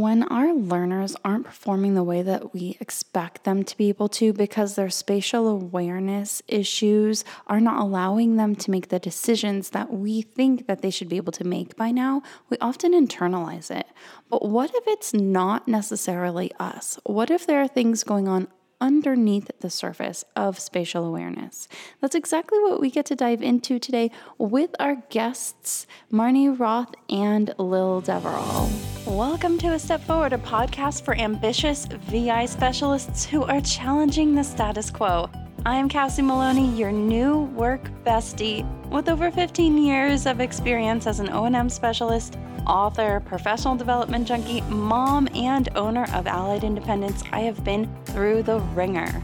when our learners aren't performing the way that we expect them to be able to because their spatial awareness issues are not allowing them to make the decisions that we think that they should be able to make by now, we often internalize it. But what if it's not necessarily us? What if there are things going on underneath the surface of spatial awareness. That's exactly what we get to dive into today with our guests, Marnie Roth and Lil Deverell. Welcome to A Step Forward, a podcast for ambitious VI specialists who are challenging the status quo. I'm Cassie Maloney, your new work bestie. With over 15 years of experience as an O&M specialist, author, professional development junkie, mom, and owner of Allied Independence, I have been through the ringer.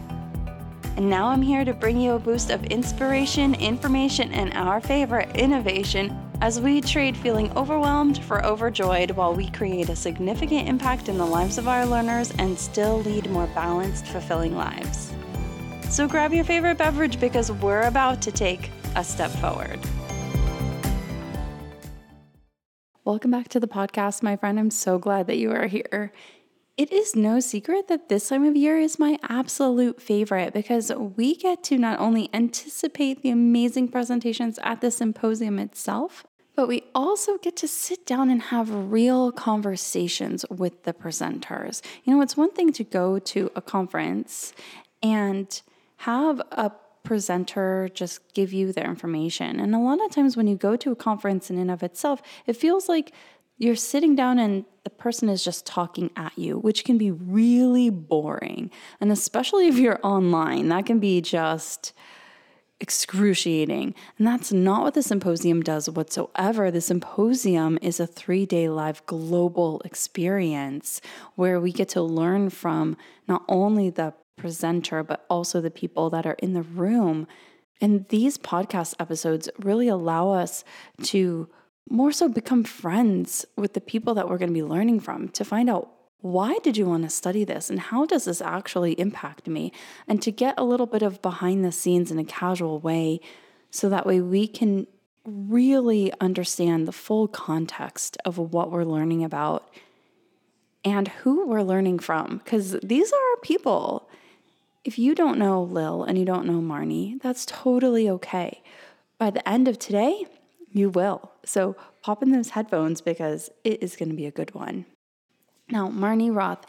And now I'm here to bring you a boost of inspiration, information, and our favorite, innovation, as we trade feeling overwhelmed for overjoyed while we create a significant impact in the lives of our learners and still lead more balanced, fulfilling lives. So grab your favorite beverage because we're about to take a step forward. Welcome back to the podcast, my friend. I'm so glad that you are here. It is no secret that this time of year is my absolute favorite because we get to not only anticipate the amazing presentations at the symposium itself, but we also get to sit down and have real conversations with the presenters. You know, it's one thing to go to a conference and have a presenter just give you their information. And a lot of times when you go to a conference in and of itself, it feels like you're sitting down and the person is just talking at you, which can be really boring. And especially if you're online, that can be just excruciating. And that's not what the symposium does whatsoever. The symposium is a three day live global experience where we get to learn from not only the presenter, but also the people that are in the room. And these podcast episodes really allow us to more so become friends with the people that we're going to be learning from to find out why did you want to study this and how does this actually impact me? And to get a little bit of behind the scenes in a casual way so that way we can really understand the full context of what we're learning about and who we're learning from. Because these are people if you don't know Lil and you don't know Marnie, that's totally okay. By the end of today, you will. So pop in those headphones because it is going to be a good one. Now, Marnie Roth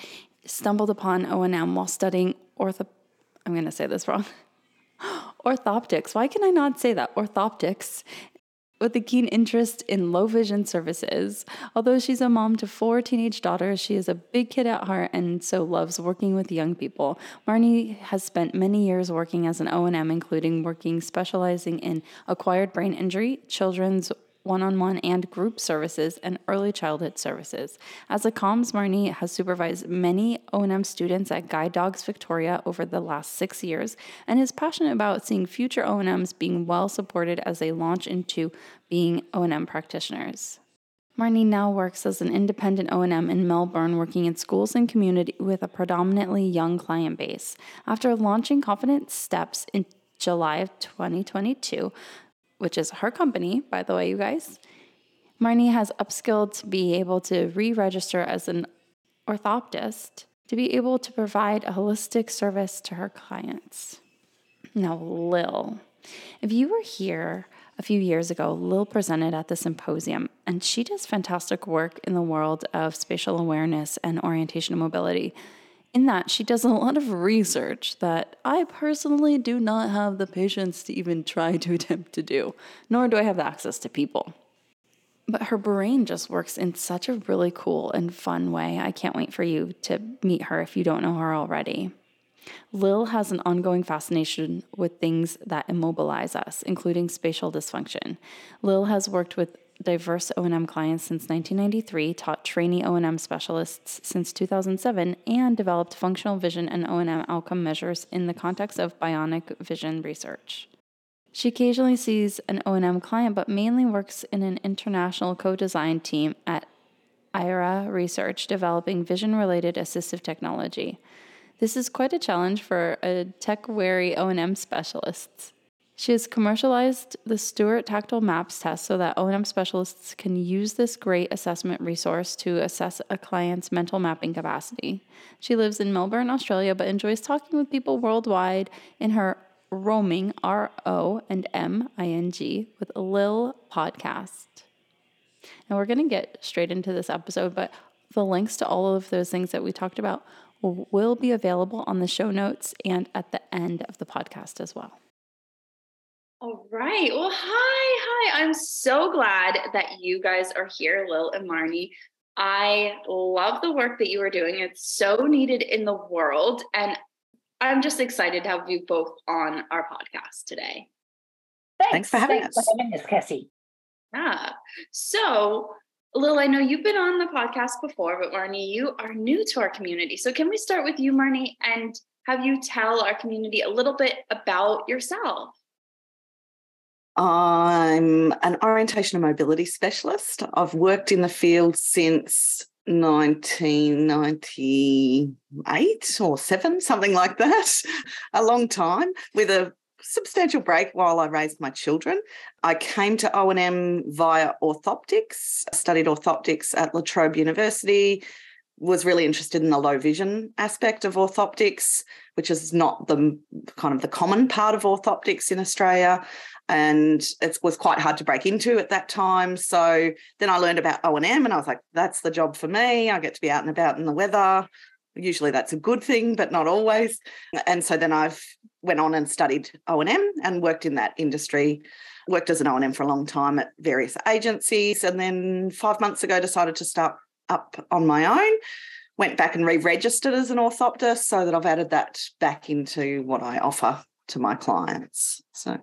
stumbled upon O&M while studying ortho I'm going to say this wrong. Orthoptics. Why can I not say that? Orthoptics with a keen interest in low vision services. Although she's a mom to four teenage daughters, she is a big kid at heart and so loves working with young people. Marnie has spent many years working as an O&M, including working specializing in acquired brain injury, children's one on one and group services, and early childhood services. As a COMS, Marnie has supervised many O&M students at Guide Dogs Victoria over the last six years and is passionate about seeing future O&Ms being well supported as they launch into being O&M practitioners. Marnie now works as an independent O&M in Melbourne, working in schools and community with a predominantly young client base. After launching Confident Steps in July of 2022, which is her company, by the way, you guys, Marnie has upskilled to be able to re register as an orthoptist to be able to provide a holistic service to her clients. Now, Lil, if you were here a few years ago, Lil presented at the symposium, and she does fantastic work in the world of spatial awareness and orientation and mobility in that she does a lot of research that I personally do not have the patience to even try to attempt to do, nor do I have access to people. But her brain just works in such a really cool and fun way. I can't wait for you to meet her if you don't know her already. Lil has an ongoing fascination with things that immobilize us, including spatial dysfunction. Lil has worked with diverse O&M clients since 1993, taught trainee O&M specialists since 2007, and developed functional vision and O&M outcome measures in the context of bionic vision research. She occasionally sees an O&M client, but mainly works in an international co-design team at IRA Research, developing vision-related assistive technology. This is quite a challenge for a tech-wary O&M specialist. She has commercialized the Stewart Tactile Maps test so that O&M specialists can use this great assessment resource to assess a client's mental mapping capacity. She lives in Melbourne, Australia, but enjoys talking with people worldwide in her roaming R O and M I N G with Lil podcast. And we're going to get straight into this episode, but the links to all of those things that we talked about will be available on the show notes and at the end of the podcast as well. All right. Well, hi, hi. I'm so glad that you guys are here, Lil and Marnie. I love the work that you are doing. It's so needed in the world. And I'm just excited to have you both on our podcast today. Thanks, Thanks for having Thanks us. For having us, Cassie. Yeah. So, Lil, I know you've been on the podcast before, but Marnie, you are new to our community. So, can we start with you, Marnie, and have you tell our community a little bit about yourself? I'm an orientation and mobility specialist. I've worked in the field since 1998 or seven, something like that, a long time with a substantial break while I raised my children. I came to O&M via orthoptics, studied orthoptics at La Trobe University, was really interested in the low vision aspect of orthoptics, which is not the kind of the common part of orthoptics in Australia and it was quite hard to break into at that time. So then I learned about O and M, and I was like, "That's the job for me. I get to be out and about in the weather. Usually that's a good thing, but not always." And so then I've went on and studied O and M and worked in that industry. Worked as an O and M for a long time at various agencies, and then five months ago decided to start up on my own. Went back and re-registered as an orthoptist, so that I've added that back into what I offer to my clients. So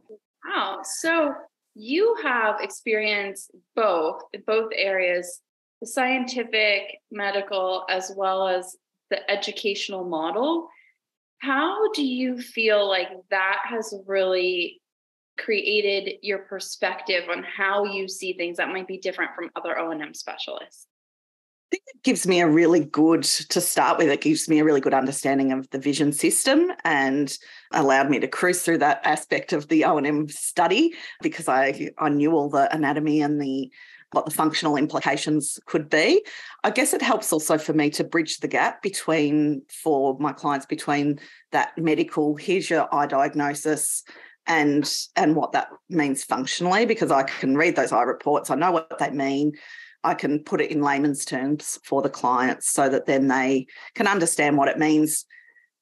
Wow. So you have experience both both areas, the scientific, medical, as well as the educational model. How do you feel like that has really created your perspective on how you see things that might be different from other O&M specialists? Think it gives me a really good, to start with, it gives me a really good understanding of the vision system and allowed me to cruise through that aspect of the O&M study because I, I knew all the anatomy and the what the functional implications could be. I guess it helps also for me to bridge the gap between, for my clients, between that medical, here's your eye diagnosis, and and what that means functionally because I can read those eye reports, I know what they mean, I can put it in layman's terms for the clients so that then they can understand what it means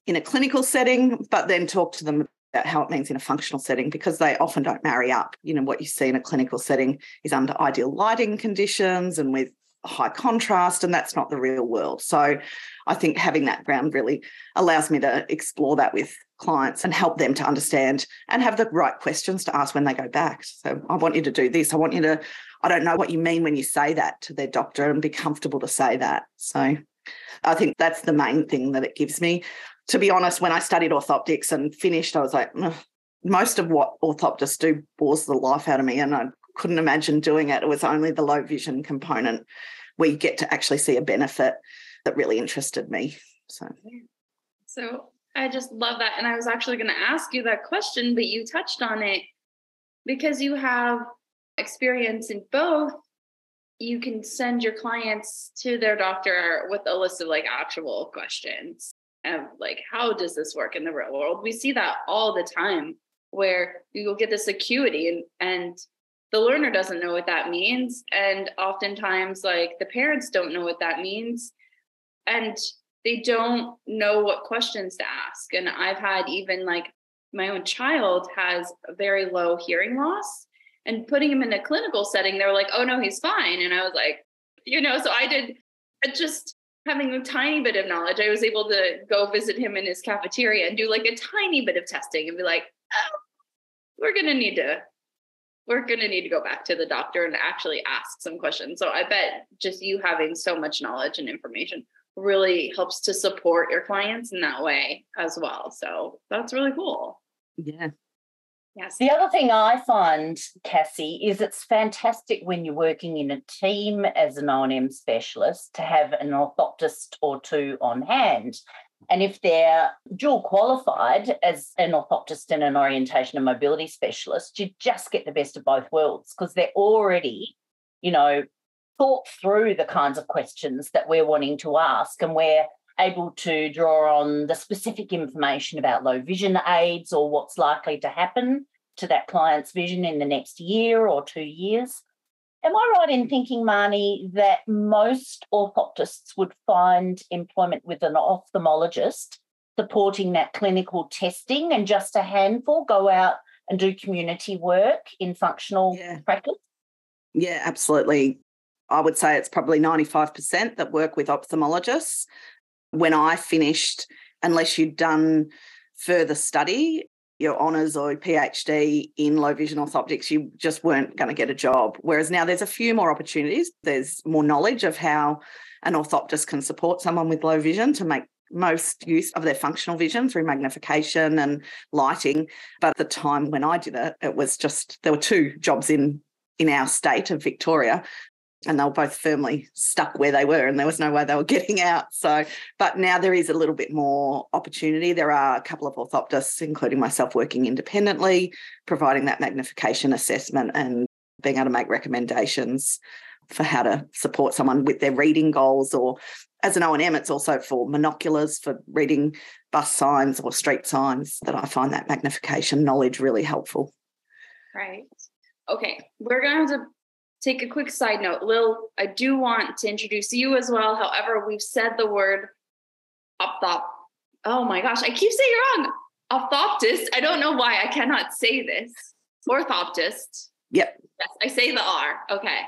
in a clinical setting, but then talk to them about how it means in a functional setting because they often don't marry up. You know, what you see in a clinical setting is under ideal lighting conditions and with high contrast, and that's not the real world. So I think having that ground really allows me to explore that with clients and help them to understand and have the right questions to ask when they go back. So I want you to do this. I want you to I don't know what you mean when you say that to their doctor and be comfortable to say that. So I think that's the main thing that it gives me. To be honest, when I studied orthoptics and finished, I was like, most of what orthoptists do bores the life out of me. And I couldn't imagine doing it. It was only the low vision component where you get to actually see a benefit that really interested me. So, so I just love that. And I was actually going to ask you that question, but you touched on it because you have experience in both, you can send your clients to their doctor with a list of like actual questions of like, how does this work in the real world? We see that all the time where you will get this acuity and and the learner doesn't know what that means and oftentimes like the parents don't know what that means and they don't know what questions to ask and i've had even like my own child has very low hearing loss and putting him in a clinical setting, they were like, oh no, he's fine. And I was like, you know, so I did just having a tiny bit of knowledge, I was able to go visit him in his cafeteria and do like a tiny bit of testing and be like, oh, we're gonna need to we're going to need to go back to the doctor and actually ask some questions. So I bet just you having so much knowledge and information really helps to support your clients in that way as well. So that's really cool. Yeah. Yes. The other thing I find, Cassie, is it's fantastic when you're working in a team as an O&M specialist to have an orthoptist or two on hand And if they're dual qualified as an orthoptist and an orientation and mobility specialist, you just get the best of both worlds because they're already, you know, thought through the kinds of questions that we're wanting to ask and we're able to draw on the specific information about low vision aids or what's likely to happen to that client's vision in the next year or two years. Am I right in thinking, Marnie, that most orthoptists would find employment with an ophthalmologist supporting that clinical testing and just a handful go out and do community work in functional yeah. practice? Yeah, absolutely. I would say it's probably 95% that work with ophthalmologists. When I finished, unless you'd done further study, your honours or PhD in low vision orthoptics, you just weren't going to get a job. Whereas now there's a few more opportunities. There's more knowledge of how an orthoptist can support someone with low vision to make most use of their functional vision through magnification and lighting. But at the time when I did it, it was just there were two jobs in in our state of Victoria and they were both firmly stuck where they were and there was no way they were getting out. So but now there is a little bit more opportunity. There are a couple of orthoptists including myself working independently providing that magnification assessment and being able to make recommendations for how to support someone with their reading goals or as an O&M it's also for monoculars for reading bus signs or street signs that I find that magnification knowledge really helpful. Right. Okay we're going to take a quick side note. Lil, I do want to introduce you as well. However, we've said the word opthop. Oh my gosh, I keep saying it wrong. Ophthalmologist. I don't know why I cannot say this. Orthoptist. Yep. Yes, I say the R. Okay.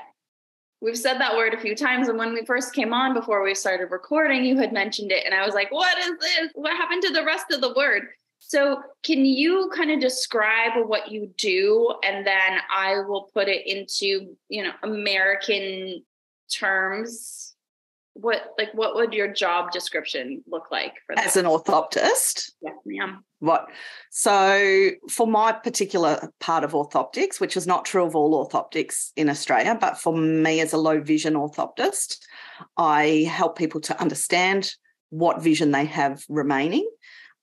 We've said that word a few times. And when we first came on before we started recording, you had mentioned it. And I was like, what is this? What happened to the rest of the word? So, can you kind of describe what you do and then I will put it into, you know, American terms? What like what would your job description look like for that? As an orthoptist? Yes, ma'am. What? So, for my particular part of orthoptics, which is not true of all orthoptics in Australia, but for me as a low vision orthoptist, I help people to understand what vision they have remaining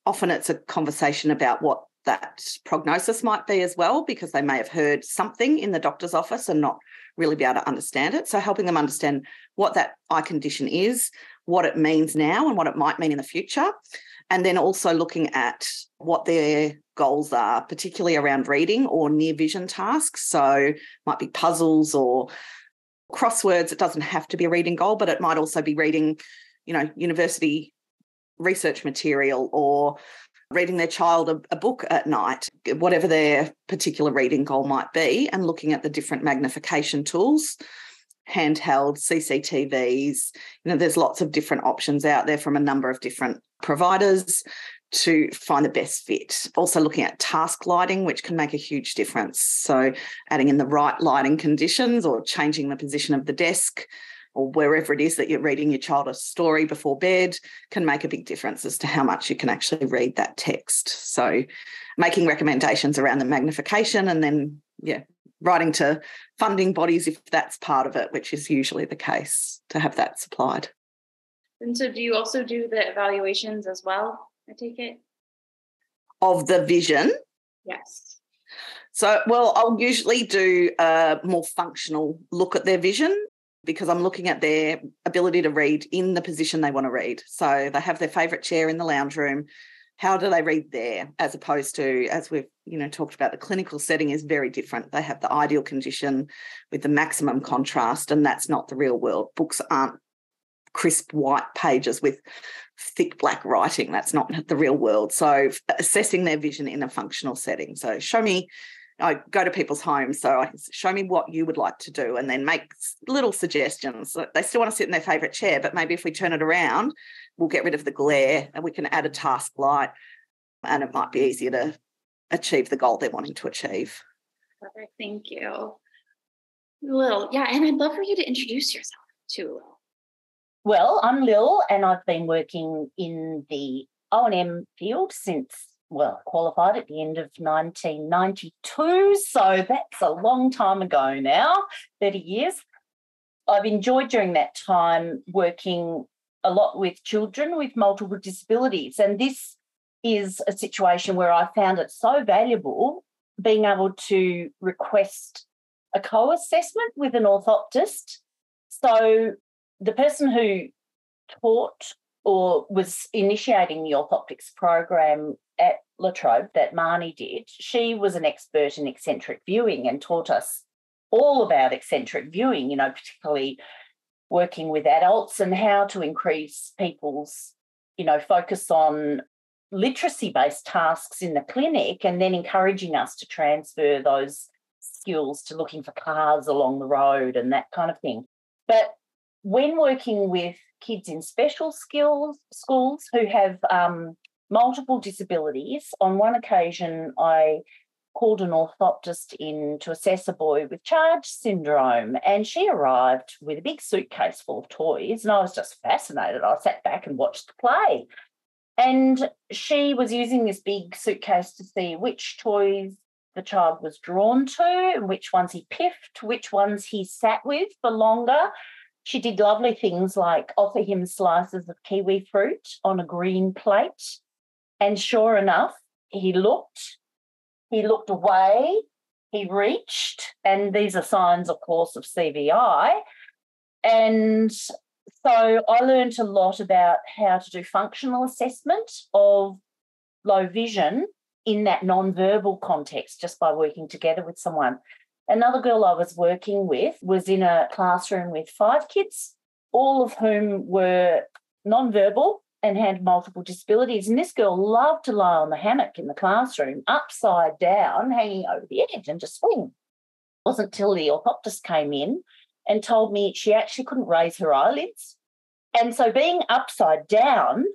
often it's a conversation about what that prognosis might be as well, because they may have heard something in the doctor's office and not really be able to understand it. So, helping them understand what that eye condition is, what it means now, and what it might mean in the future. And then also looking at what their goals are, particularly around reading or near vision tasks. So, might be puzzles or crosswords. It doesn't have to be a reading goal, but it might also be reading, you know, university research material or reading their child a, a, book at night, whatever their particular reading goal might be, and looking at the different magnification tools, handheld CCTVs. You know, there's lots of different options out there from a number of different providers to find the best fit. Also, looking at task lighting, which can make a huge difference. So, adding in the right lighting conditions or changing the position of the desk or wherever it is that you're reading your child a story before bed can make a big difference as to how much you can actually read that text. So, making recommendations around the magnification and then, yeah, writing to funding bodies if that's part of it, which is usually the case to have that supplied. And so, do you also do the evaluations as well? I take it. Of the vision? Yes. So, well, I'll usually do a more functional look at their vision because I'm looking at their ability to read in the position they want to read. So they have their favorite chair in the lounge room. How do they read there as opposed to as we've you know talked about the clinical setting is very different. They have the ideal condition with the maximum contrast and that's not the real world. Books aren't crisp white pages with thick black writing. That's not the real world. So assessing their vision in a functional setting. So show me I go to people's homes, so I show me what you would like to do, and then make little suggestions. They still want to sit in their favorite chair, but maybe if we turn it around, we'll get rid of the glare, and we can add a task light, and it might be easier to achieve the goal they're wanting to achieve. Perfect. Thank you, Lil. Yeah, and I'd love for you to introduce yourself too, Lil. Well, I'm Lil, and I've been working in the O and M field since well, qualified at the end of 1992. So that's a long time ago now, 30 years. I've enjoyed during that time working a lot with children with multiple disabilities. And this is a situation where I found it so valuable being able to request a co assessment with an orthoptist. So the person who taught or was initiating the orthoptics program at La Trobe that Marnie did, she was an expert in eccentric viewing and taught us all about eccentric viewing, you know, particularly working with adults and how to increase people's, you know, focus on literacy based tasks in the clinic and then encouraging us to transfer those skills to looking for cars along the road and that kind of thing. But when working with kids in special skills schools who have um, multiple disabilities, on one occasion I called an orthoptist in to assess a boy with CHARGE syndrome. And she arrived with a big suitcase full of toys. And I was just fascinated. I sat back and watched the play. And she was using this big suitcase to see which toys the child was drawn to, and which ones he piffed, which ones he sat with for longer. She did lovely things like offer him slices of kiwi fruit on a green plate. And sure enough, he looked he looked away, he reached, and these are signs, of course, of CVI. And so I learned a lot about how to do functional assessment of low vision in that non-verbal context just by working together with someone. Another girl I was working with was in a classroom with five kids, all of whom were non-verbal and had multiple disabilities. And this girl loved to lie on the hammock in the classroom, upside down, hanging over the edge and just swing. It wasn't till the orthoptist came in and told me she actually couldn't raise her eyelids. And so being upside down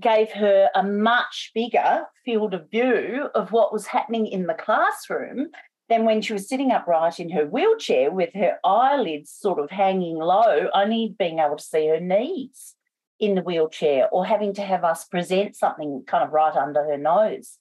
gave her a much bigger field of view of what was happening in the classroom than when she was sitting upright in her wheelchair with her eyelids sort of hanging low, only being able to see her knees in the wheelchair or having to have us present something kind of right under her nose.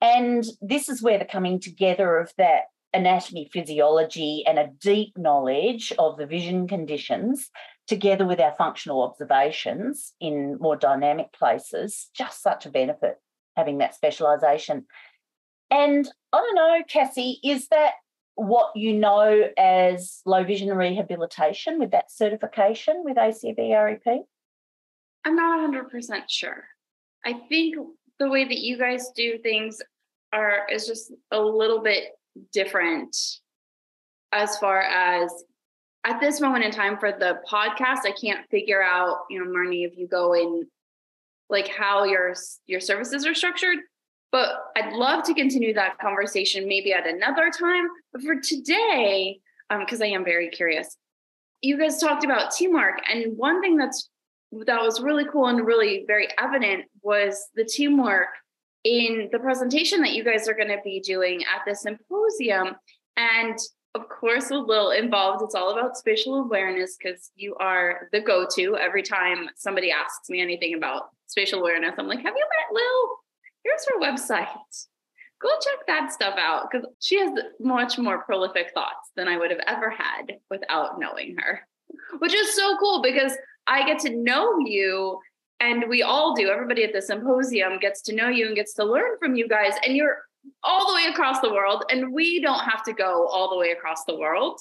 And this is where the coming together of that anatomy, physiology, and a deep knowledge of the vision conditions, together with our functional observations in more dynamic places, just such a benefit having that specialisation. And I don't know, Cassie, is that what you know as low vision rehabilitation with that certification with ACVREP? I'm not 100% sure. I think the way that you guys do things are is just a little bit different as far as at this moment in time for the podcast i can't figure out you know marnie if you go in like how your your services are structured but i'd love to continue that conversation maybe at another time but for today because um, i am very curious you guys talked about teamwork and one thing that's that was really cool and really very evident was the teamwork in the presentation that you guys are going to be doing at the symposium. And of course, a little involved. It's all about spatial awareness because you are the go to every time somebody asks me anything about spatial awareness. I'm like, have you met Lil? Here's her website. Go check that stuff out because she has much more prolific thoughts than I would have ever had without knowing her, which is so cool because I get to know you and we all do. Everybody at the symposium gets to know you and gets to learn from you guys. And you're all the way across the world, and we don't have to go all the way across the world.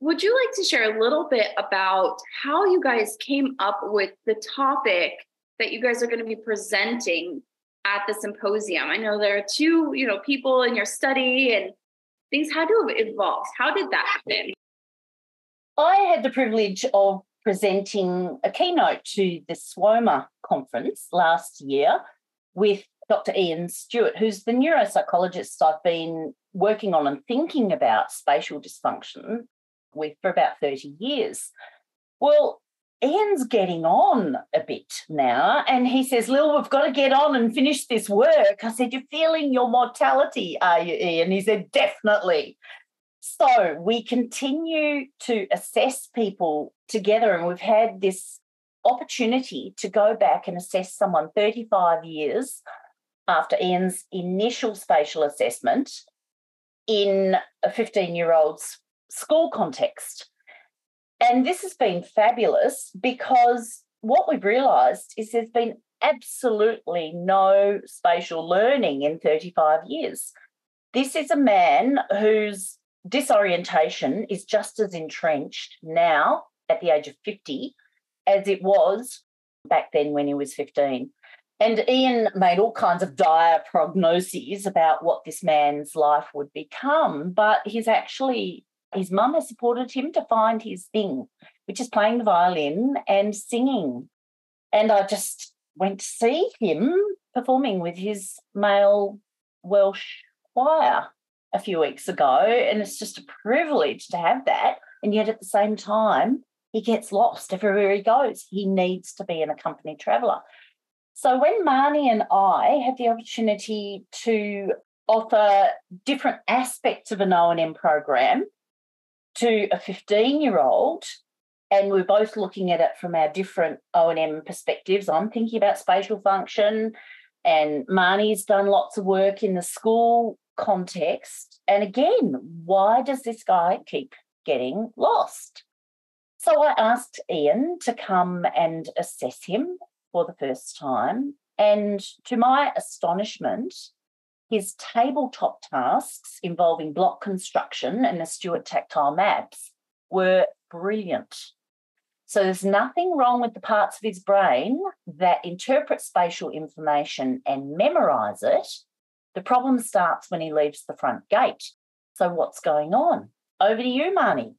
Would you like to share a little bit about how you guys came up with the topic that you guys are going to be presenting at the symposium? I know there are two, you know, people in your study and things had to have evolved. How did that happen? I had the privilege of presenting a keynote to the SWOMA conference last year with Dr. Ian Stewart, who's the neuropsychologist I've been working on and thinking about spatial dysfunction with for about 30 years. Well, Ian's getting on a bit now, and he says, Lil, we've got to get on and finish this work. I said, You're feeling your mortality, are you, Ian? He said, Definitely. So we continue to assess people together, and we've had this opportunity to go back and assess someone 35 years after Ian's initial spatial assessment in a 15 year old's school context. And this has been fabulous because what we've realised is there's been absolutely no spatial learning in 35 years. This is a man whose disorientation is just as entrenched now at the age of 50 as it was back then when he was 15. And Ian made all kinds of dire prognoses about what this man's life would become, but he's actually, his mum has supported him to find his thing, which is playing the violin and singing. And I just went to see him performing with his male Welsh choir a few weeks ago. And it's just a privilege to have that. And yet at the same time, he gets lost everywhere he goes. He needs to be an accompanied traveller. So when Marnie and I had the opportunity to offer different aspects of an O&M program to a 15 year old, and we're both looking at it from our different O&M perspectives. I'm thinking about spatial function, and Marnie's done lots of work in the school context. And again, why does this guy keep getting lost? So I asked Ian to come and assess him for the first time. And to my astonishment, his tabletop tasks involving block construction and the Stewart tactile maps were brilliant. So there's nothing wrong with the parts of his brain that interpret spatial information and memorize it. The problem starts when he leaves the front gate. So what's going on? Over to you, Marnie.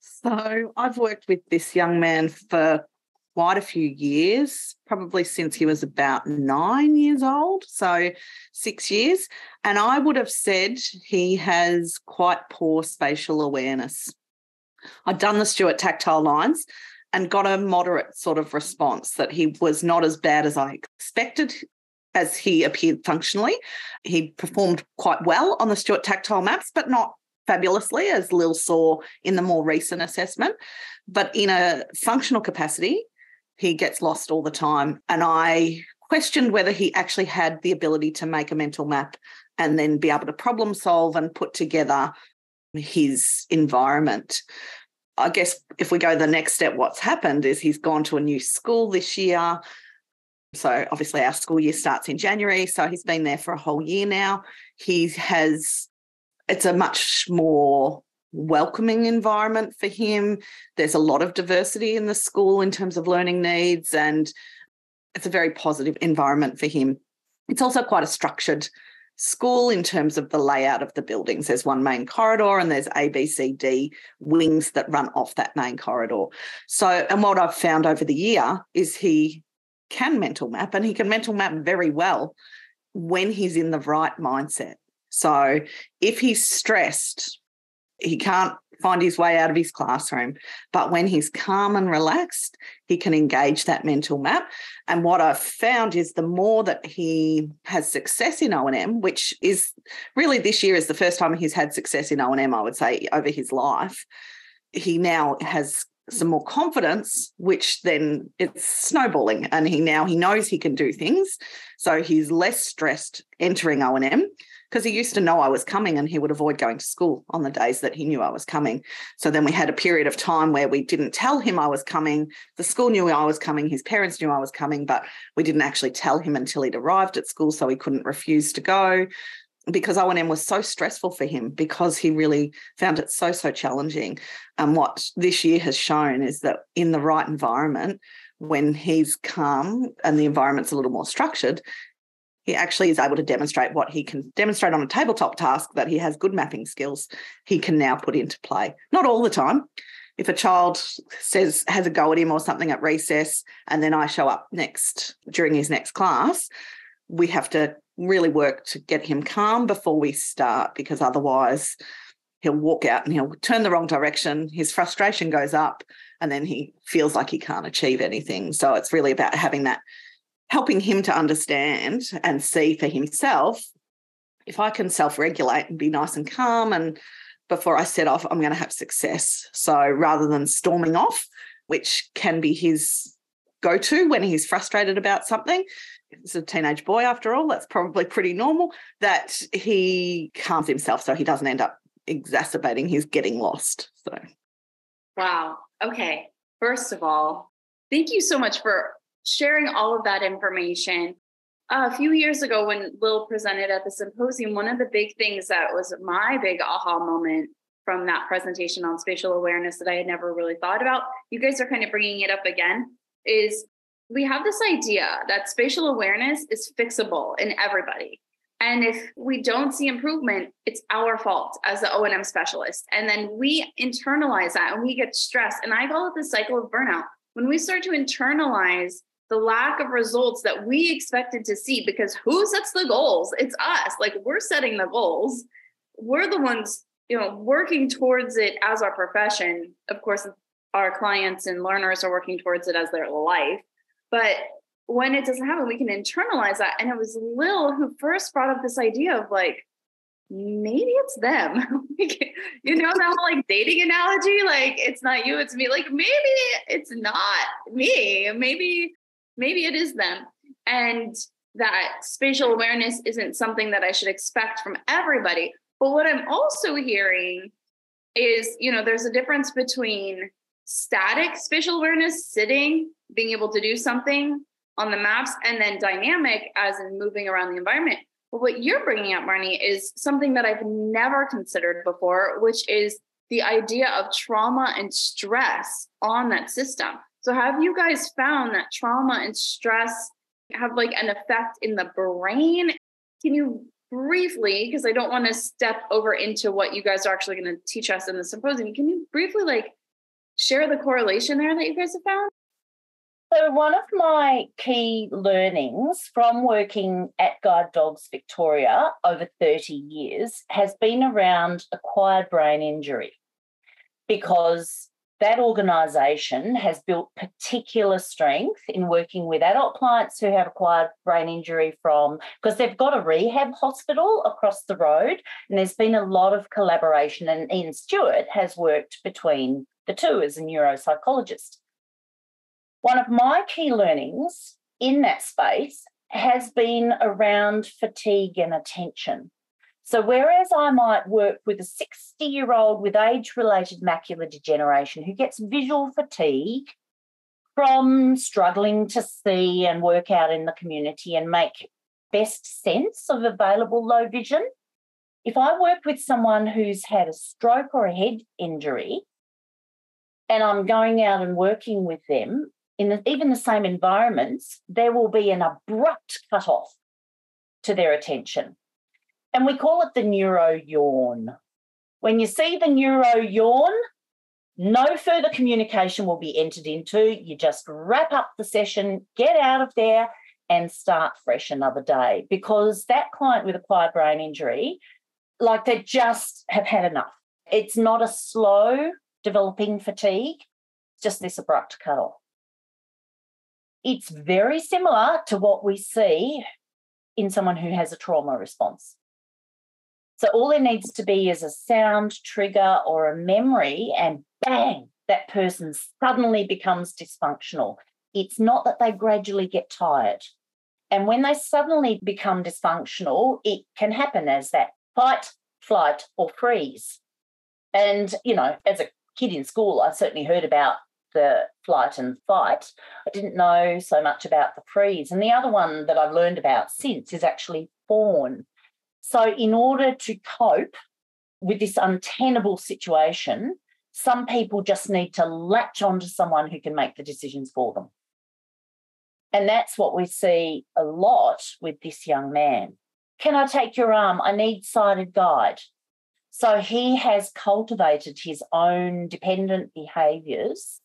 So I've worked with this young man for quite a few years, probably since he was about nine years old, so six years. And I would have said he has quite poor spatial awareness. I'd done the Stewart tactile lines and got a moderate sort of response that he was not as bad as I expected as he appeared functionally. He performed quite well on the Stewart tactile maps, but not fabulously, as Lil saw in the more recent assessment. But in a functional capacity, he gets lost all the time. And I questioned whether he actually had the ability to make a mental map and then be able to problem solve and put together his environment. I guess if we go the next step, what's happened is he's gone to a new school this year. So obviously our school year starts in January. So he's been there for a whole year now. He has, it's a much more welcoming environment for him. There's a lot of diversity in the school in terms of learning needs, and it's a very positive environment for him. It's also quite a structured school in terms of the layout of the buildings. There's one main corridor and there's A, B, C, D wings that run off that main corridor. So, and what I've found over the year is he can mental map and he can mental map very well when he's in the right mindset. So, if he's stressed, he can't find his way out of his classroom. But when he's calm and relaxed, he can engage that mental map. And what I've found is the more that he has success in O&M, which is really this year is the first time he's had success in O&M, I would say, over his life, he now has some more confidence which then it's snowballing and he now he knows he can do things so he's less stressed entering o&m because he used to know I was coming and he would avoid going to school on the days that he knew I was coming. So then we had a period of time where we didn't tell him I was coming. The school knew I was coming, his parents knew I was coming, but we didn't actually tell him until he'd arrived at school so he couldn't refuse to go because O&M was so stressful for him because he really found it so so challenging. And what this year has shown is that in the right environment when he's calm and the environment's a little more structured, he actually is able to demonstrate what he can demonstrate on a tabletop task that he has good mapping skills he can now put into play not all the time if a child says has a go at him or something at recess and then i show up next during his next class we have to really work to get him calm before we start because otherwise he'll walk out and he'll turn the wrong direction his frustration goes up and then he feels like he can't achieve anything so it's really about having that helping him to understand and see for himself if I can self regulate and be nice and calm and before I set off, I'm going to have success. So rather than storming off, which can be his go to when he's frustrated about something, he's a teenage boy after all, that's probably pretty normal, that he calms himself so he doesn't end up exacerbating his getting lost. So, wow. Okay. First of all, thank you so much for sharing all of that information. Uh, a few years ago, when Lil presented at the symposium, one of the big things that was my big aha moment from that presentation on spatial awareness that I had never really thought about, you guys are kind of bringing it up again, is we have this idea that spatial awareness is fixable in everybody. And if we don't see improvement, it's our fault as the O&M specialist. And then we internalize that and we get stressed. And I call it the cycle of burnout. When we start to internalize the lack of results that we expected to see, because who sets the goals? It's us. Like we're setting the goals. We're the ones, you know, working towards it as our profession. Of course, our clients and learners are working towards it as their life. But when it doesn't happen, we can internalize that. And it was Lil who first brought up this idea of like, maybe it's them. you know, that whole like dating analogy, like it's not you, it's me. Like maybe it's not me. Maybe, maybe it is them. And that spatial awareness isn't something that I should expect from everybody. But what I'm also hearing is, you know, there's a difference between static spatial awareness, sitting, being able to do something, on the maps and then dynamic as in moving around the environment. But what you're bringing up, Marnie, is something that I've never considered before, which is the idea of trauma and stress on that system. So, have you guys found that trauma and stress have like an effect in the brain? Can you briefly, because I don't want to step over into what you guys are actually going to teach us in the symposium, can you briefly like share the correlation there that you guys have found? So, one of my key learnings from working at Guide Dogs Victoria over 30 years has been around acquired brain injury because that organisation has built particular strength in working with adult clients who have acquired brain injury from because they've got a rehab hospital across the road and there's been a lot of collaboration and Ian Stewart has worked between the two as a neuropsychologist. One of my key learnings in that space has been around fatigue and attention. So, whereas I might work with a 60 year old with age related macular degeneration who gets visual fatigue from struggling to see and work out in the community and make best sense of available low vision, if I work with someone who's had a stroke or a head injury and I'm going out and working with them, in the, even the same environments, there will be an abrupt cut-off to their attention. And we call it the neuro yawn. When you see the neuro yawn, no further communication will be entered into. You just wrap up the session, get out of there, and start fresh another day because that client with acquired brain injury, like they just have had enough. It's not a slow developing fatigue, just this abrupt cut off. It's very similar to what we see in someone who has a trauma response. So all there needs to be is a sound trigger or a memory, and bang, that person suddenly becomes dysfunctional. It's not that they gradually get tired. And when they suddenly become dysfunctional, it can happen as that fight, flight, or freeze. And, you know, as a kid in school, I certainly heard about the flight and fight. I didn't know so much about the freeze. And the other one that I've learned about since is actually fawn. So, in order to cope with this untenable situation, some people just need to latch onto someone who can make the decisions for them. And that's what we see a lot with this young man. Can I take your arm? I need sighted guide. So he has cultivated his own dependent behaviours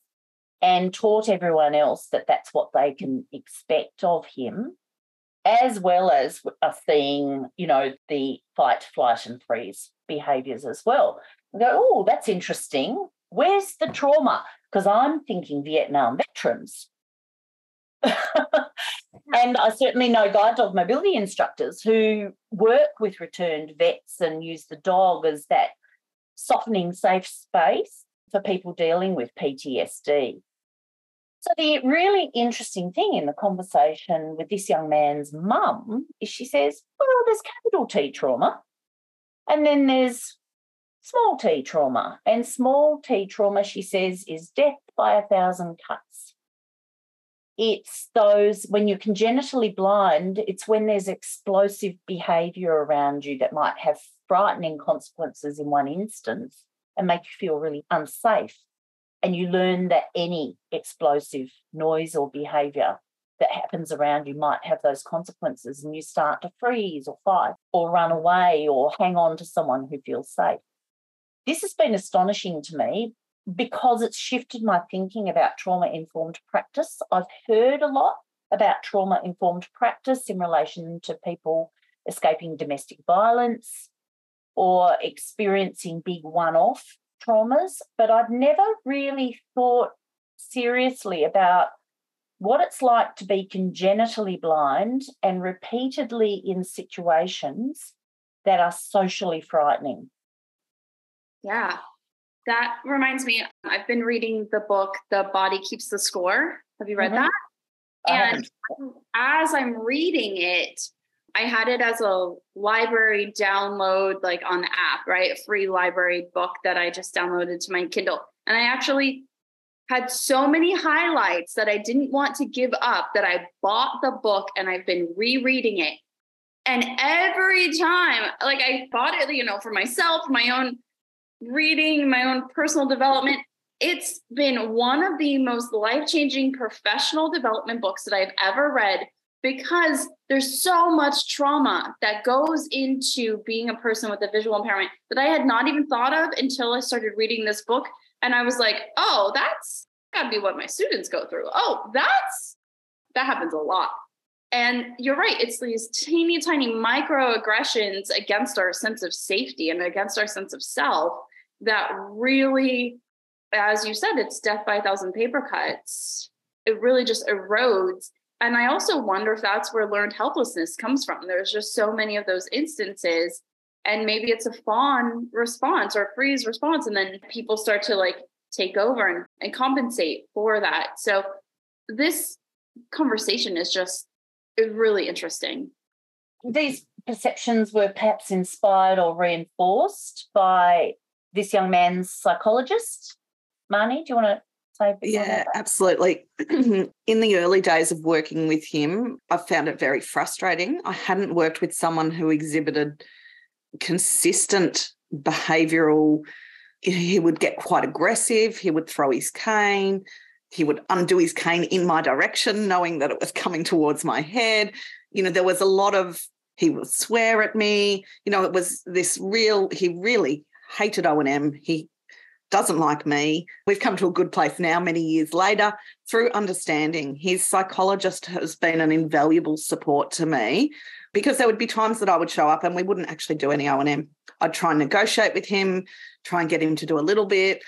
and taught everyone else that that's what they can expect of him, as well as seeing, you know, the fight, flight, and freeze behaviors as well. go, oh, that's interesting. Where's the trauma? Because I'm thinking Vietnam veterans. and I certainly know guide dog mobility instructors who work with returned vets and use the dog as that softening safe space for people dealing with PTSD. So, the really interesting thing in the conversation with this young man's mum is she says, Well, there's capital T trauma, and then there's small t trauma. And small t trauma, she says, is death by a thousand cuts. It's those when you're congenitally blind, it's when there's explosive behavior around you that might have frightening consequences in one instance and make you feel really unsafe. And you learn that any explosive noise or behavior that happens around you might have those consequences, and you start to freeze or fight or run away or hang on to someone who feels safe. This has been astonishing to me because it's shifted my thinking about trauma informed practice. I've heard a lot about trauma informed practice in relation to people escaping domestic violence or experiencing big one off traumas, but I've never really thought seriously about what it's like to be congenitally blind and repeatedly in situations that are socially frightening. Yeah, that reminds me, I've been reading the book, The Body Keeps the Score. Have you read mm-hmm. that? And as I'm reading it, I had it as a library download, like on the app, right? A free library book that I just downloaded to my Kindle. And I actually had so many highlights that I didn't want to give up that I bought the book and I've been rereading it. And every time, like I bought it, you know, for myself, my own reading, my own personal development. It's been one of the most life changing professional development books that I've ever read because there's so much trauma that goes into being a person with a visual impairment that I had not even thought of until I started reading this book. And I was like, oh, that's gotta be what my students go through. Oh, that's that happens a lot. And you're right, it's these teeny tiny microaggressions against our sense of safety and against our sense of self that really, as you said, it's death by a thousand paper cuts. It really just erodes. And I also wonder if that's where learned helplessness comes from. There's just so many of those instances. And maybe it's a fawn response or freeze response. And then people start to like take over and, and compensate for that. So this conversation is just really interesting. These perceptions were perhaps inspired or reinforced by this young man's psychologist. Marnie, do you want to say? Yeah, absolutely. In the early days of working with him, I found it very frustrating. I hadn't worked with someone who exhibited consistent behavioral he would get quite aggressive he would throw his cane he would undo his cane in my direction, knowing that it was coming towards my head. You know, there was a lot of, he would swear at me. You know, it was this real, he really hated O&M. He doesn't like me. We've come to a good place now, many years later, through understanding. His psychologist has been an invaluable support to me because there would be times that I would show up and we wouldn't actually do any O&M. I'd try and negotiate with him, try and get him to do a little bit.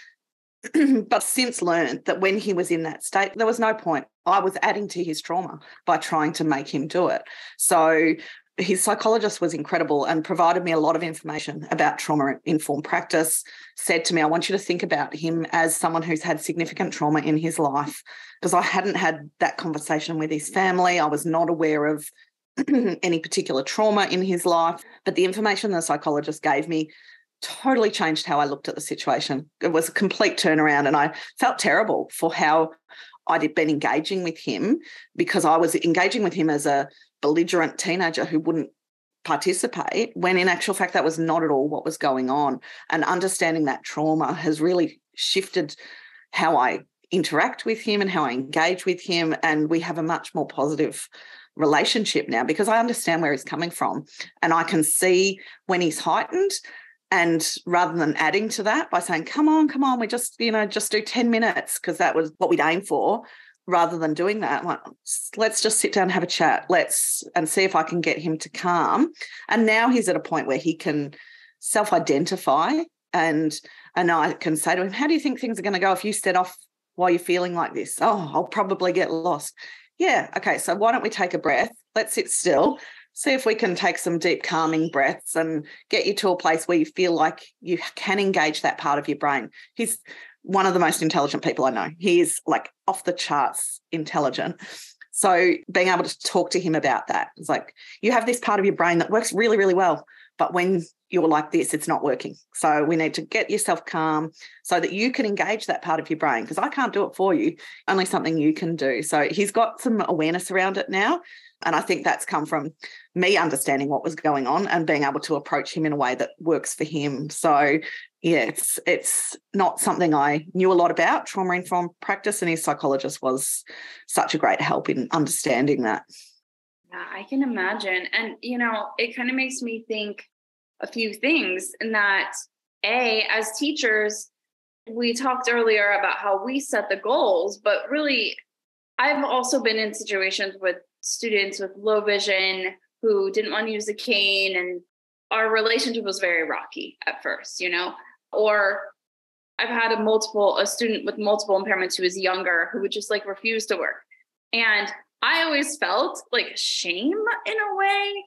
but since learned that when he was in that state, there was no point. I was adding to his trauma by trying to make him do it. So his psychologist was incredible and provided me a lot of information about trauma informed practice. Said to me, I want you to think about him as someone who's had significant trauma in his life because I hadn't had that conversation with his family. I was not aware of any particular trauma in his life. But the information the psychologist gave me totally changed how I looked at the situation. It was a complete turnaround, and I felt terrible for how I'd been engaging with him because I was engaging with him as a belligerent teenager who wouldn't participate, when in actual fact, that was not at all what was going on. And understanding that trauma has really shifted how I interact with him and how I engage with him. And we have a much more positive relationship now because I understand where he's coming from. And I can see when he's heightened and rather than adding to that by saying come on come on we just you know just do 10 minutes because that was what we'd aim for rather than doing that like, let's just sit down and have a chat let's and see if i can get him to calm. And now he's at a point where he can self-identify and and i can say to him how do you think things are going to go if you set off while you're feeling like this? Oh i'll probably get lost. Yeah okay so why don't we take a breath let's sit still see if we can take some deep calming breaths and get you to a place where you feel like you can engage that part of your brain. He's one of the most intelligent people I know. He is like off the charts intelligent. So being able to talk to him about that, it's like you have this part of your brain that works really, really well, But when you're like this, it's not working. So we need to get yourself calm so that you can engage that part of your brain because I can't do it for you, only something you can do. So he's got some awareness around it now. And I think that's come from me understanding what was going on and being able to approach him in a way that works for him. So yeah, it's it's not something I knew a lot about trauma informed practice, and his psychologist was such a great help in understanding that. Yeah, I can imagine. And you know, it kind of makes me think a few things in that a as teachers we talked earlier about how we set the goals but really i've also been in situations with students with low vision who didn't want to use a cane and our relationship was very rocky at first you know or i've had a multiple a student with multiple impairments who was younger who would just like refuse to work and i always felt like shame in a way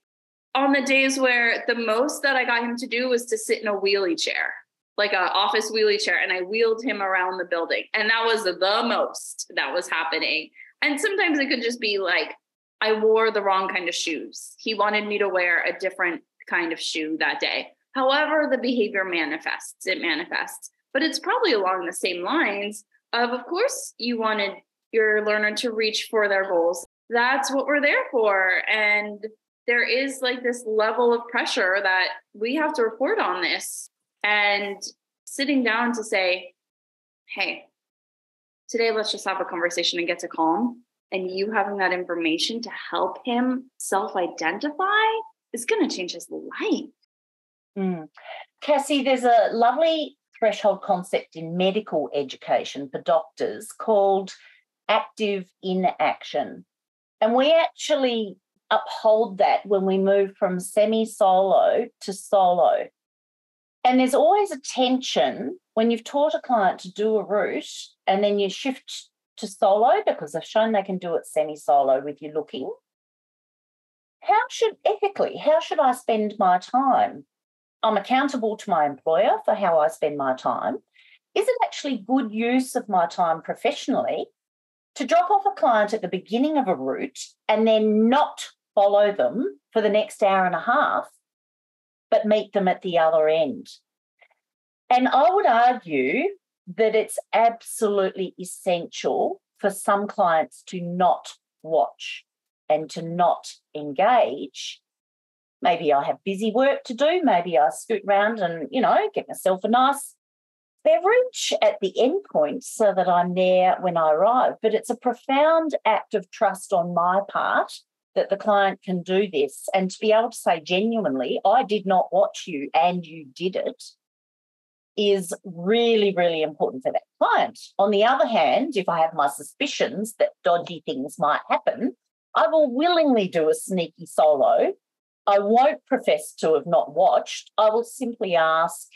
on the days where the most that I got him to do was to sit in a wheelie chair, like an office wheelie chair, and I wheeled him around the building. And that was the most that was happening. And sometimes it could just be like, I wore the wrong kind of shoes. He wanted me to wear a different kind of shoe that day. However, the behavior manifests, it manifests. But it's probably along the same lines of, of course, you wanted your learner to reach for their goals. That's what we're there for. And there is like this level of pressure that we have to report on this and sitting down to say hey today let's just have a conversation and get to calm and you having that information to help him self-identify is going to change his life mm. cassie there's a lovely threshold concept in medical education for doctors called active inaction and we actually uphold that when we move from semi solo to solo. And there's always a tension when you've taught a client to do a route and then you shift to solo because they've shown they can do it semi solo with you looking. How should, ethically, how should I spend my time? I'm accountable to my employer for how I spend my time. Is it actually good use of my time professionally to drop off a client at the beginning of a route and then not follow them for the next hour and a half, but meet them at the other end. And I would argue that it's absolutely essential for some clients to not watch and to not engage. Maybe I have busy work to do. Maybe I scoot around and, you know, get myself a nice beverage at the end point so that I'm there when I arrive. But it's a profound act of trust on my part that the client can do this and to be able to say genuinely, I did not watch you and you did it is really, really important for that client. On the other hand, if I have my suspicions that dodgy things might happen, I will willingly do a sneaky solo. I won't profess to have not watched. I will simply ask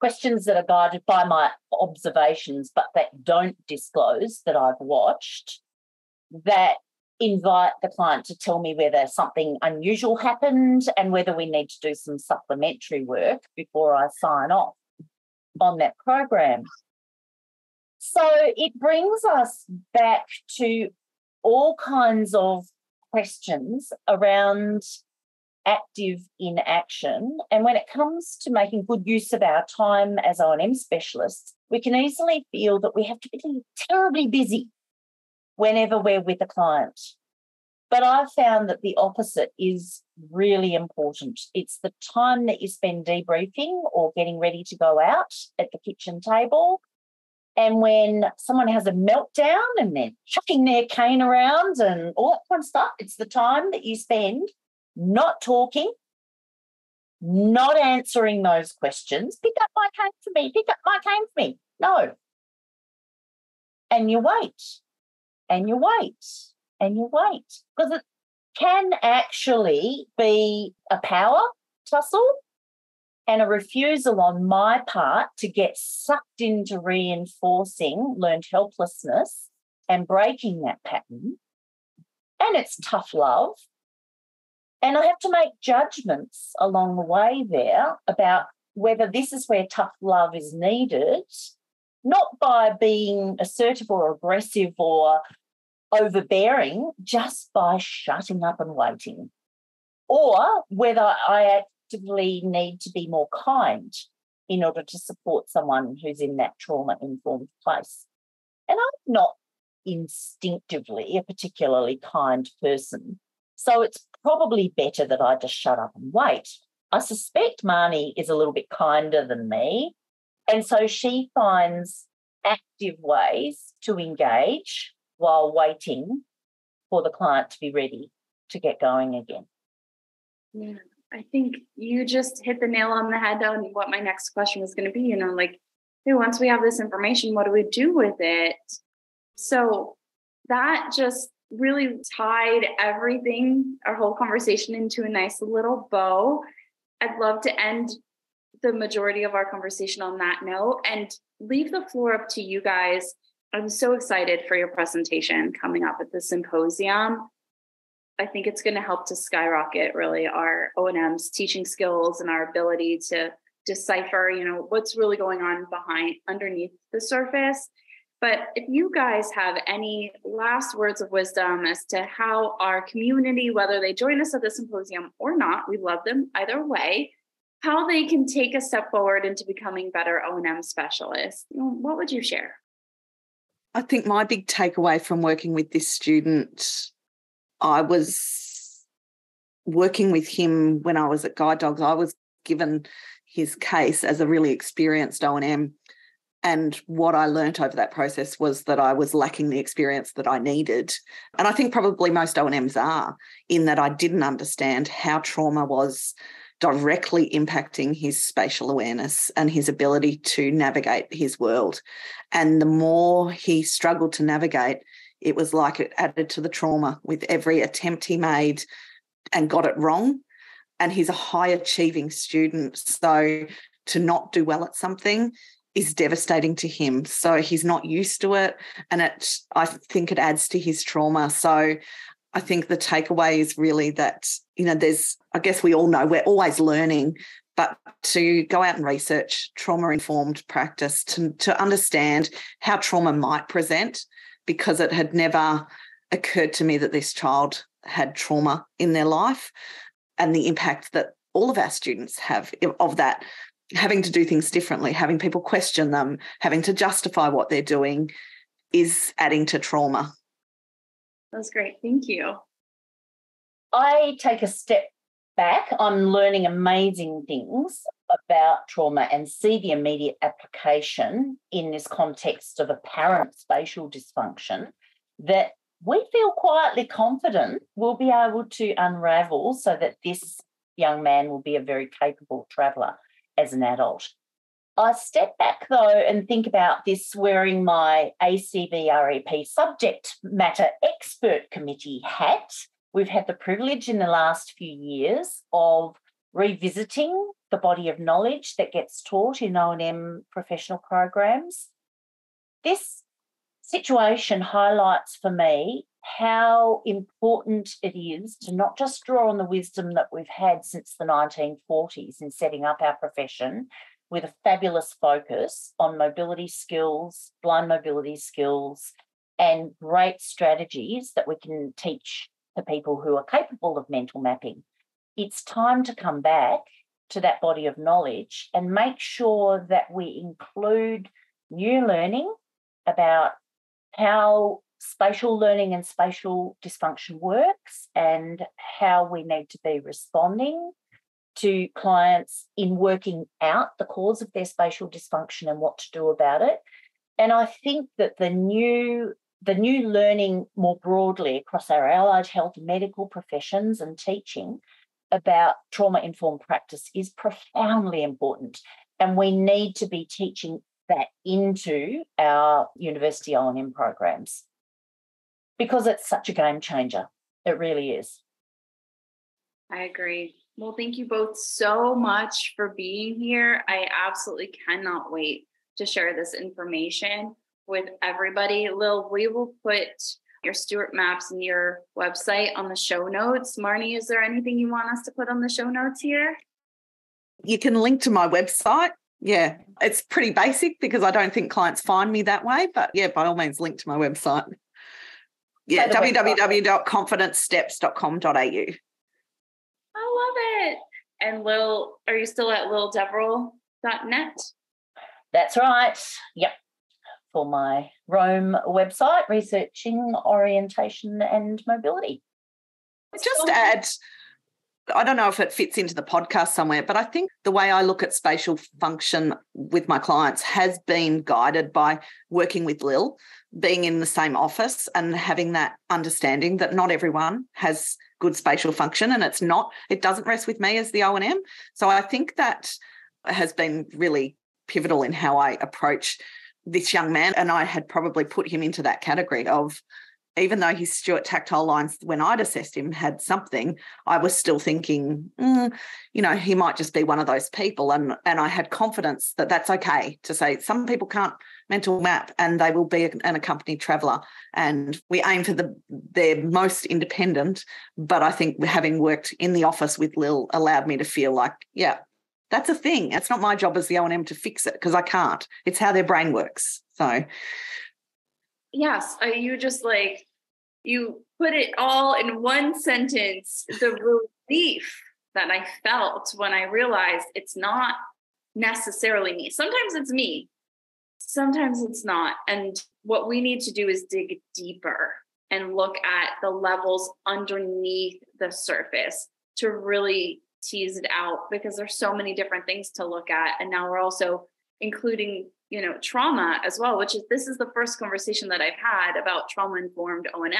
questions that are guided by my observations, but that don't disclose that I've watched, that invite the client to tell me whether something unusual happened and whether we need to do some supplementary work before I sign off on that program. So it brings us back to all kinds of questions around active inaction. And when it comes to making good use of our time as O&M specialists, we can easily feel that we have to be terribly busy whenever we're with a client. But I've found that the opposite is really important. It's the time that you spend debriefing or getting ready to go out at the kitchen table. And when someone has a meltdown and they're chucking their cane around and all that kind of stuff, it's the time that you spend not talking, not answering those questions. Pick up my cane for me, pick up my cane for me. No. And you wait and you wait and you wait because it can actually be a power tussle and a refusal on my part to get sucked into reinforcing learned helplessness and breaking that pattern. And it's tough love. And I have to make judgments along the way there about whether this is where tough love is needed, not by being assertive or aggressive or overbearing just by shutting up and waiting, or whether I actively need to be more kind in order to support someone who's in that trauma informed place. And I'm not instinctively a particularly kind person. So it's probably better that I just shut up and wait. I suspect Marnie is a little bit kinder than me. And so she finds active ways to engage while waiting for the client to be ready to get going again. Yeah, I think you just hit the nail on the head on what my next question was going to be. You know, like, hey, once we have this information, what do we do with it? So that just really tied everything, our whole conversation into a nice little bow. I'd love to end the majority of our conversation on that note and leave the floor up to you guys. I'm so excited for your presentation coming up at the symposium. I think it's going to help to skyrocket really our O&M's teaching skills and our ability to decipher, you know, what's really going on behind underneath the surface. But if you guys have any last words of wisdom as to how our community, whether they join us at the symposium or not, we love them either way, how they can take a step forward into becoming better O&M specialists, what would you share? I think my big takeaway from working with this student, I was working with him when I was at Guide Dogs. I was given his case as a really experienced O&M. And what I learnt over that process was that I was lacking the experience that I needed. And I think probably most O&Ms are, in that I didn't understand how trauma was directly impacting his spatial awareness and his ability to navigate his world. And the more he struggled to navigate, it was like it added to the trauma with every attempt he made and got it wrong. And he's a high achieving student. So to not do well at something is devastating to him. So he's not used to it. And it I think it adds to his trauma. So I think the takeaway is really that, you know, there's, I guess we all know we're always learning, but to go out and research trauma informed practice to, to understand how trauma might present, because it had never occurred to me that this child had trauma in their life and the impact that all of our students have of that having to do things differently having people question them having to justify what they're doing is adding to trauma that was great. Thank you. I take a step back. I'm learning amazing things about trauma and see the immediate application in this context of apparent spatial dysfunction that we feel quietly confident we'll be able to unravel so that this young man will be a very capable traveller as an adult. I step back though and think about this wearing my ACVREP subject matter expert committee hat. We've had the privilege in the last few years of revisiting the body of knowledge that gets taught in O&M professional programs. This situation highlights for me how important it is to not just draw on the wisdom that we've had since the 1940s in setting up our profession, with a fabulous focus on mobility skills, blind mobility skills, and great strategies that we can teach the people who are capable of mental mapping. It's time to come back to that body of knowledge and make sure that we include new learning about how spatial learning and spatial dysfunction works and how we need to be responding to clients in working out the cause of their spatial dysfunction and what to do about it. And I think that the new the new learning more broadly across our allied health medical professions and teaching about trauma informed practice is profoundly important and we need to be teaching that into our university O&M programs because it's such a game changer it really is I agree. Well, thank you both so much for being here. I absolutely cannot wait to share this information with everybody. Lil, we will put your Stewart Maps and your website on the show notes. Marnie, is there anything you want us to put on the show notes here? You can link to my website. Yeah, it's pretty basic because I don't think clients find me that way. But yeah, by all means, link to my website. Yeah, www.confidencesteps.com.au. I love it. and Lil, are you still at lildeverell.net? That's right. Yep. For my ROAM website, researching orientation and mobility. Just add, I don't know if it fits into the podcast somewhere, but I think the way I look at spatial function with my clients has been guided by working with Lil, being in the same office and having that understanding that not everyone has good spatial function and it's not, it doesn't rest with me as the O&M. So I think that has been really pivotal in how I approach this young man. And I had probably put him into that category of even though his Stewart tactile lines, when I'd assessed him, had something, I was still thinking, mm, you know, he might just be one of those people. And, and I had confidence that that's okay to say some people can't mental map and they will be an accompanied traveller. And we aim for the their most independent. But I think having worked in the office with Lil allowed me to feel like, yeah, that's a thing. It's not my job as the O&M to fix it because I can't. It's how their brain works. So yes, you just like you put it all in one sentence the relief that I felt when I realized it's not necessarily me. Sometimes it's me, sometimes it's not. And what we need to do is dig deeper and look at the levels underneath the surface to really tease it out because there's so many different things to look at. And now we're also including you know trauma as well which is this is the first conversation that i've had about trauma informed o&m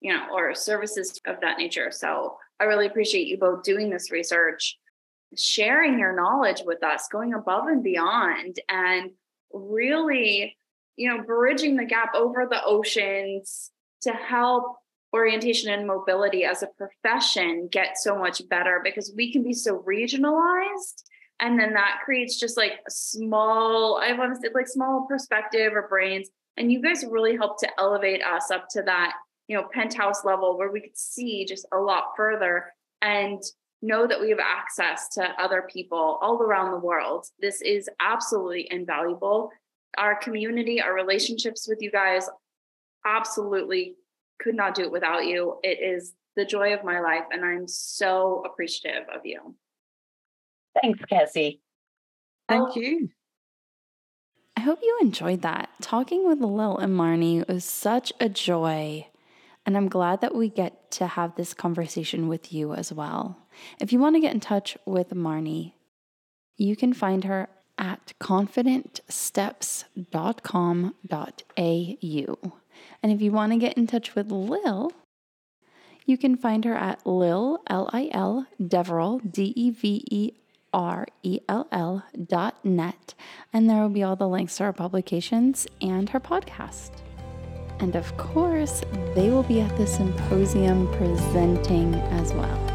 you know or services of that nature. So i really appreciate you both doing this research sharing your knowledge with us going above and beyond and really you know bridging the gap over the oceans to help orientation and mobility as a profession get so much better because we can be so regionalized and then that creates just like small i want to say like small perspective or brains. And you guys really help to elevate us up to that you know penthouse level where we could see just a lot further and know that we have access to other people all around the world. This is absolutely invaluable. Our community our relationships with you guys absolutely could not do it without you. It is the joy of my life and i'm so appreciative of you Thanks, Cassie. Thank oh. you. I hope you enjoyed that. Talking with Lil and Marnie was such a joy. And I'm glad that we get to have this conversation with you as well. If you want to get in touch with Marnie, you can find her at confidentsteps.com.au. And if you want to get in touch with Lil, you can find her at Lil, L I L, Deverell, D E V E R E L L dot net, and there will be all the links to her publications and her podcast. And of course, they will be at the symposium presenting as well.